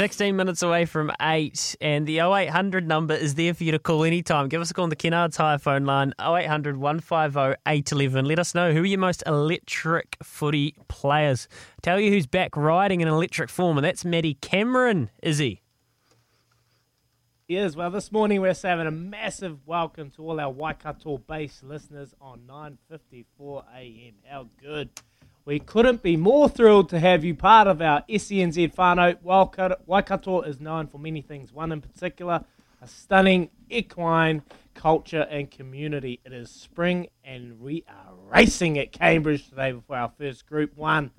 16 minutes away from 8, and the 0800 number is there for you to call anytime. Give us a call on the Kennards Hire phone line 0800 150 811. Let us know who are your most electric footy players. Tell you who's back riding in electric form, and that's Matty Cameron, is he? Yes, well, this morning we're having a massive welcome to all our Waikato based listeners on 9.54 a.m. How good. We couldn't be more thrilled to have you part of our SENZ whānau. Waikato is known for many things. One in particular, a stunning equine culture and community. It is spring and we are racing at Cambridge today for our first Group 1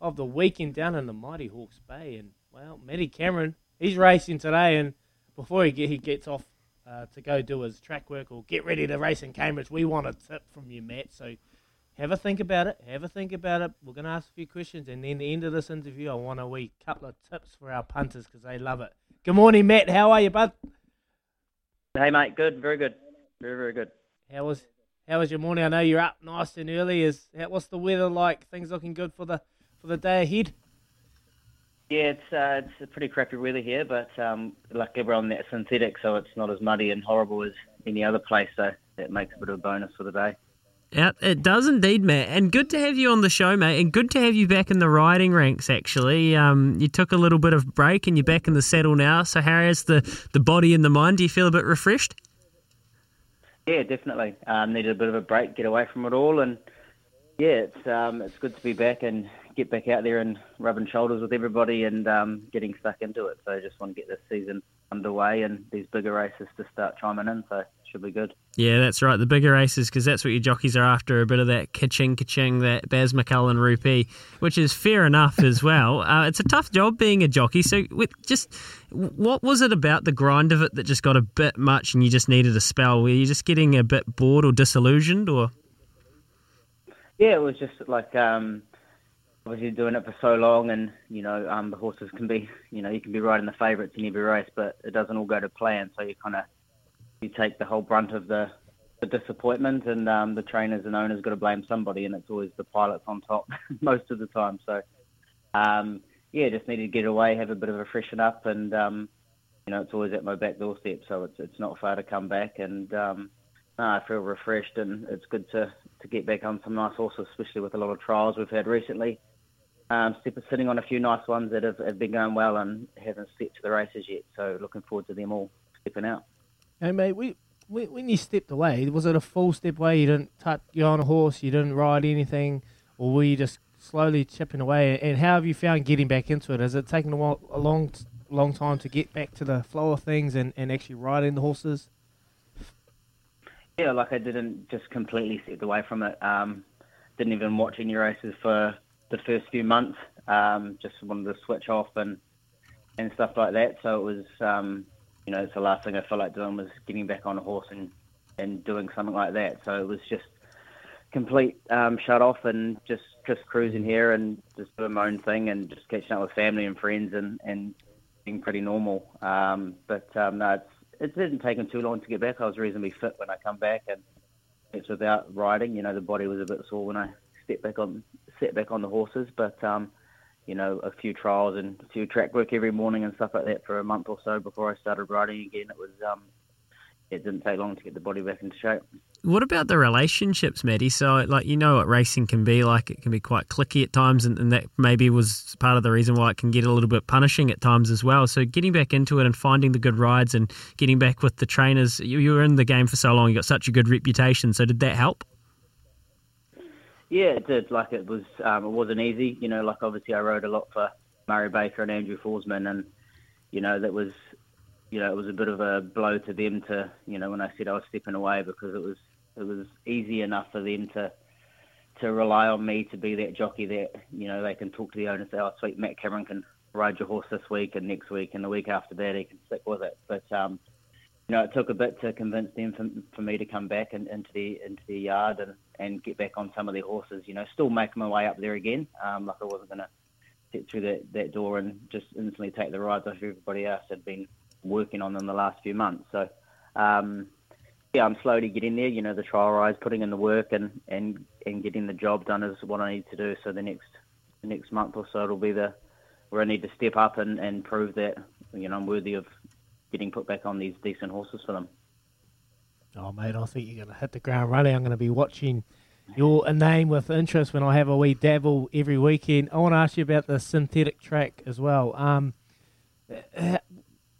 of the weekend down in the mighty Hawke's Bay. And, well, Matty Cameron, he's racing today and before he, get, he gets off uh, to go do his track work or get ready to race in Cambridge, we want a tip from you, Matt. So have a think about it. Have a think about it. We're going to ask a few questions, and then the end of this interview, I want a wee couple of tips for our punters because they love it. Good morning, Matt. How are you, bud? Hey, mate. Good. Very good. Very, very good. How was How was your morning? I know you're up nice and early. Is what's the weather like? Things looking good for the for the day ahead? Yeah, it's uh, it's a pretty crappy weather here, but um, like everyone, that's synthetic, so it's not as muddy and horrible as any other place. So that makes a bit of a bonus for the day. Yeah, it does indeed, Matt. And good to have you on the show, mate. And good to have you back in the riding ranks. Actually, um, you took a little bit of break, and you're back in the saddle now. So, how is the the body and the mind? Do you feel a bit refreshed? Yeah, definitely. Um, needed a bit of a break, get away from it all, and yeah, it's um, it's good to be back and get back out there and rubbing shoulders with everybody and um, getting stuck into it. So I just want to get this season underway and these bigger races to start chiming in. So should be good. Yeah, that's right. The bigger races, because that's what your jockeys are after a bit of that kitching, kitching, that Baz McCullum rupee, which is fair enough as well. Uh, it's a tough job being a jockey. So, with just what was it about the grind of it that just got a bit much and you just needed a spell? Were you just getting a bit bored or disillusioned, or? Yeah, it was just like um, obviously doing it for so long, and you know, um, the horses can be, you know, you can be riding the favourites in every race, but it doesn't all go to plan. So you kind of you take the whole brunt of the the disappointment, and um, the trainers and owners got to blame somebody, and it's always the pilots on top most of the time. So um, yeah, just needed to get away, have a bit of a freshen up, and um, you know, it's always at my back doorstep, so it's it's not far to come back, and um, no, I feel refreshed, and it's good to to get back on some nice horses, especially with a lot of trials we've had recently um, sitting on a few nice ones that have, have been going well and haven't stepped to the races yet. So looking forward to them all stepping out. Hey mate, we, when you stepped away, was it a full step away? You didn't touch, you on a horse, you didn't ride anything, or were you just slowly chipping away? And how have you found getting back into it? Has it taken a, while, a long long time to get back to the flow of things and, and actually riding the horses? Yeah, like I didn't just completely step away from it. Um, didn't even watch any races for the first few months. Um, just wanted to switch off and and stuff like that. So it was, um, you know, it's the last thing I felt like doing was getting back on a horse and and doing something like that. So it was just complete um, shut off and just just cruising here and just doing my own thing and just catching up with family and friends and and being pretty normal. Um, but um, no, it didn't take them too long to get back. I was reasonably fit when I come back, and it's without riding. You know, the body was a bit sore when I stepped back on set back on the horses, but um, you know, a few trials and a few track work every morning and stuff like that for a month or so before I started riding again. It was um, it didn't take long to get the body back into shape. What about the relationships, Matty? So, like, you know what racing can be like. It can be quite cliquey at times, and, and, that maybe was part of the reason why it can get a little bit punishing at times as well. So, getting back into it and finding the good rides and getting back with the trainers, you, you were in the game for so long, you got such a good reputation. So, did that help? Yeah, it did. Like, it was, um, it wasn't easy. You know, like obviously I rode a lot for Murray Baker and Andrew Forsman, and you know that was you know, it was a bit of a blow to them to, you know, when I said I was stepping away because it was it was easy enough for them to to rely on me to be that jockey that, you know, they can talk to the owner and say, oh, sweet, Matt Cameron can ride your horse this week and next week and the week after that he can stick with it. But, um, you know, it took a bit to convince them for, for me to come back in, into the into the yard and, and get back on some of their horses. You know, still making my way up there again. Um, like I wasn't going to get through that, that door and just instantly take the rides off everybody else. Had been working on them the last few months. So, um, yeah, I'm slowly getting there. You know, the trial rides, putting in the work, and and and getting the job done is what I need to do. So the next the next month or so, it'll be the where I need to step up and and prove that you know I'm worthy of getting put back on these decent horses for them. Oh, mate, I think you're going to hit the ground running. I'm going to be watching your name with interest when I have a wee dabble every weekend. I want to ask you about the synthetic track as well. Um,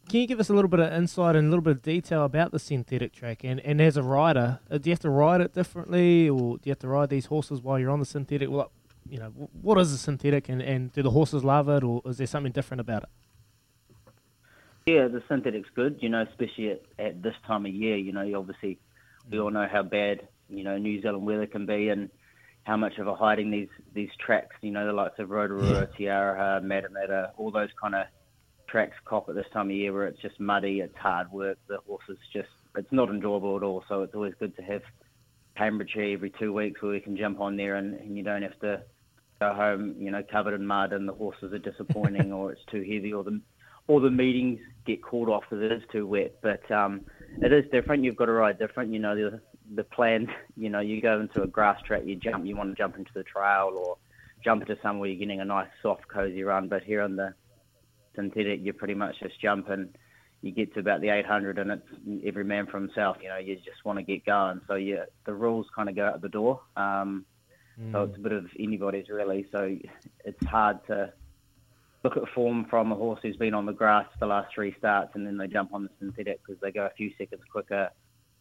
can you give us a little bit of insight and a little bit of detail about the synthetic track? And, and as a rider, uh, do you have to ride it differently, or do you have to ride these horses while you're on the synthetic? Well, you know, what is the synthetic, and, and do the horses love it, or is there something different about it? Yeah, the synthetic's good. You know, especially at, at this time of year. You know, obviously we all know how bad you know New Zealand weather can be, and how much of a hiding these these tracks. You know, the likes of Rotorua, yeah. Te Aroha, Matamata, all those kind of tracks cop at this time of year where it's just muddy, it's hard work. The horses just, it's not enjoyable at all. So it's always good to have Cambridgeshire every two weeks where we can jump on there and, and you don't have to go home, you know, covered in mud and the horses are disappointing or it's too heavy or the or the meetings get called off because it is too wet. But um, it is different. You've got to ride different. You know, the the plan. You know, you go into a grass track, you jump, you want to jump into the trail or jump into somewhere you're getting a nice, soft, cozy run. But here on the synthetic, you're pretty much just jump and you get to about the 800 and it's every man for himself. You know, you just want to get going. So yeah, the rules kind of go out the door. Um, mm. So it's a bit of anybody's really. So it's hard to look at form from a horse who's been on the grass for the last three starts and then they jump on the synthetic because they go a few seconds quicker.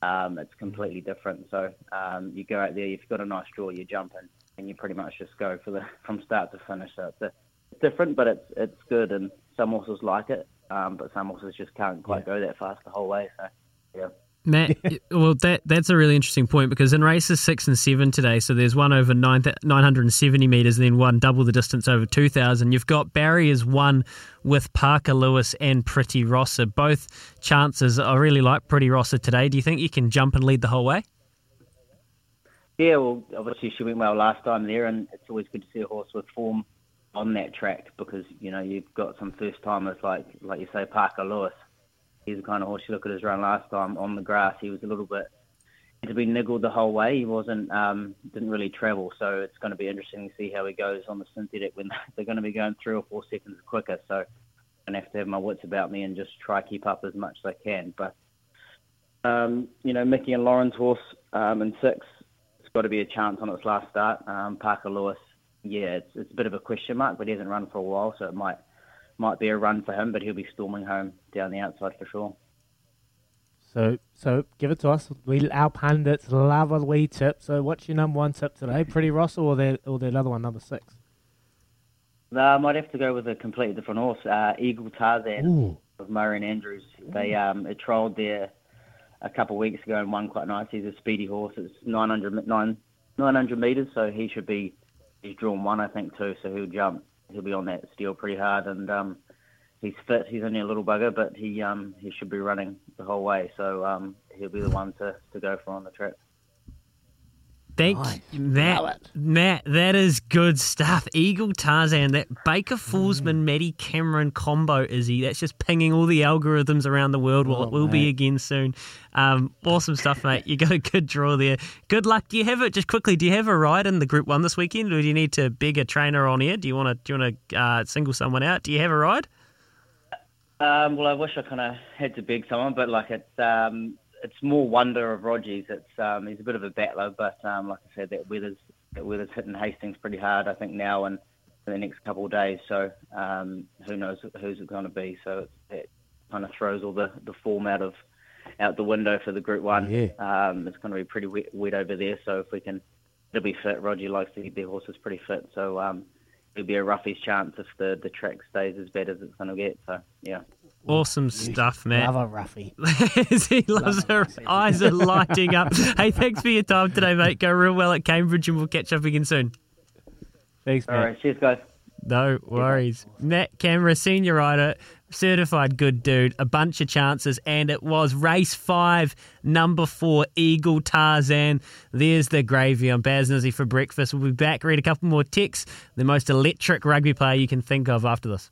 Um, it's completely different. So um, you go out there, if you've got a nice draw, you jump in and you pretty much just go for the from start to finish. So it's, a, it's different, but it's it's good and some horses like it, um, but some horses just can't quite yeah. go that fast the whole way. So, yeah. Matt, well, that that's a really interesting point because in races six and seven today, so there's one over 9, 970 metres and then one double the distance over 2,000. You've got barriers one with Parker Lewis and Pretty Rossa. Both chances I really like Pretty Rossa today. Do you think you can jump and lead the whole way? Yeah, well, obviously she went well last time there, and it's always good to see a horse with form on that track because you know you've got some first timers like like you say Parker Lewis. He's the kind of horse you look at his run last time on the grass. He was a little bit to be niggled the whole way. He wasn't um, didn't really travel, so it's going to be interesting to see how he goes on the synthetic when they're going to be going three or four seconds quicker. So I'm gonna have to have my wits about me and just try to keep up as much as I can. But um, you know, Mickey and Lauren's horse um, in six, it's got to be a chance on its last start. Um, Parker Lewis yeah, it's, it's a bit of a question mark, but he hasn't run for a while, so it might might be a run for him, but he'll be storming home down the outside for sure. So, so give it to us. We our pundits love a wee tip. So, what's your number one tip today? Pretty Russell or that or that other one, number six? No, I might have to go with a completely different horse. Uh, Eagle Tarzan Ooh. of Murray and Andrews. They um, it trialled there a couple of weeks ago and won quite nice. He's a speedy horse. It's 900, 900 metres, so he should be he's drawn one, I think, too. So he'll jump. He'll be on that steel pretty hard, and um, he's fit. He's only a little bugger, but he um, he should be running the whole way. So um, he'll be the one to, to go for on the track. Thank Right. you, Matt. Matt, that is good stuff. Eagle Tarzan, that Baker Forsman, Matty Cameron combo, Izzy. That's just pinging all the algorithms around the world. Well, Oh, it will be again soon. Um, awesome stuff, mate. You got a good draw there. Good luck. Do you have it? Just quickly, do you have a ride in the Group One this weekend, or do you need to beg a trainer on air? Do you want to? Do you want to uh, single someone out? Do you have a ride? Um, well, I wish I kind of had to beg someone, but like it's um, it's more wonder of Roger's. It's um, he's a bit of a battler, but um, like I said, that weather's that weather's hitting Hastings pretty hard. I think now and for the next couple of days. So um, who knows who's it going to be? So it kind of throws all the the form out of out the window for the Group One. Yeah. Um, it's going to be pretty wet, wet over there. So if we can, it'll be fit. Roger likes to keep their horses pretty fit. So um, it'll be a roughies chance if the the track stays as bad as it's going to get. So yeah. Awesome stuff, Matt. Love a roughie. he loves her eyes are lighting up. hey, thanks for your time today, mate. Go real well at Cambridge, and we'll catch up again soon. Thanks, All man. right. Cheers, guys. No worries. Matt Cameron, senior rider, certified good dude, a bunch of chances, and it was race five, number four, Eagle Tarzan. There's the gravy on Baz Nizzy for breakfast. We'll be back, read a couple more texts. The most electric rugby player you can think of after this.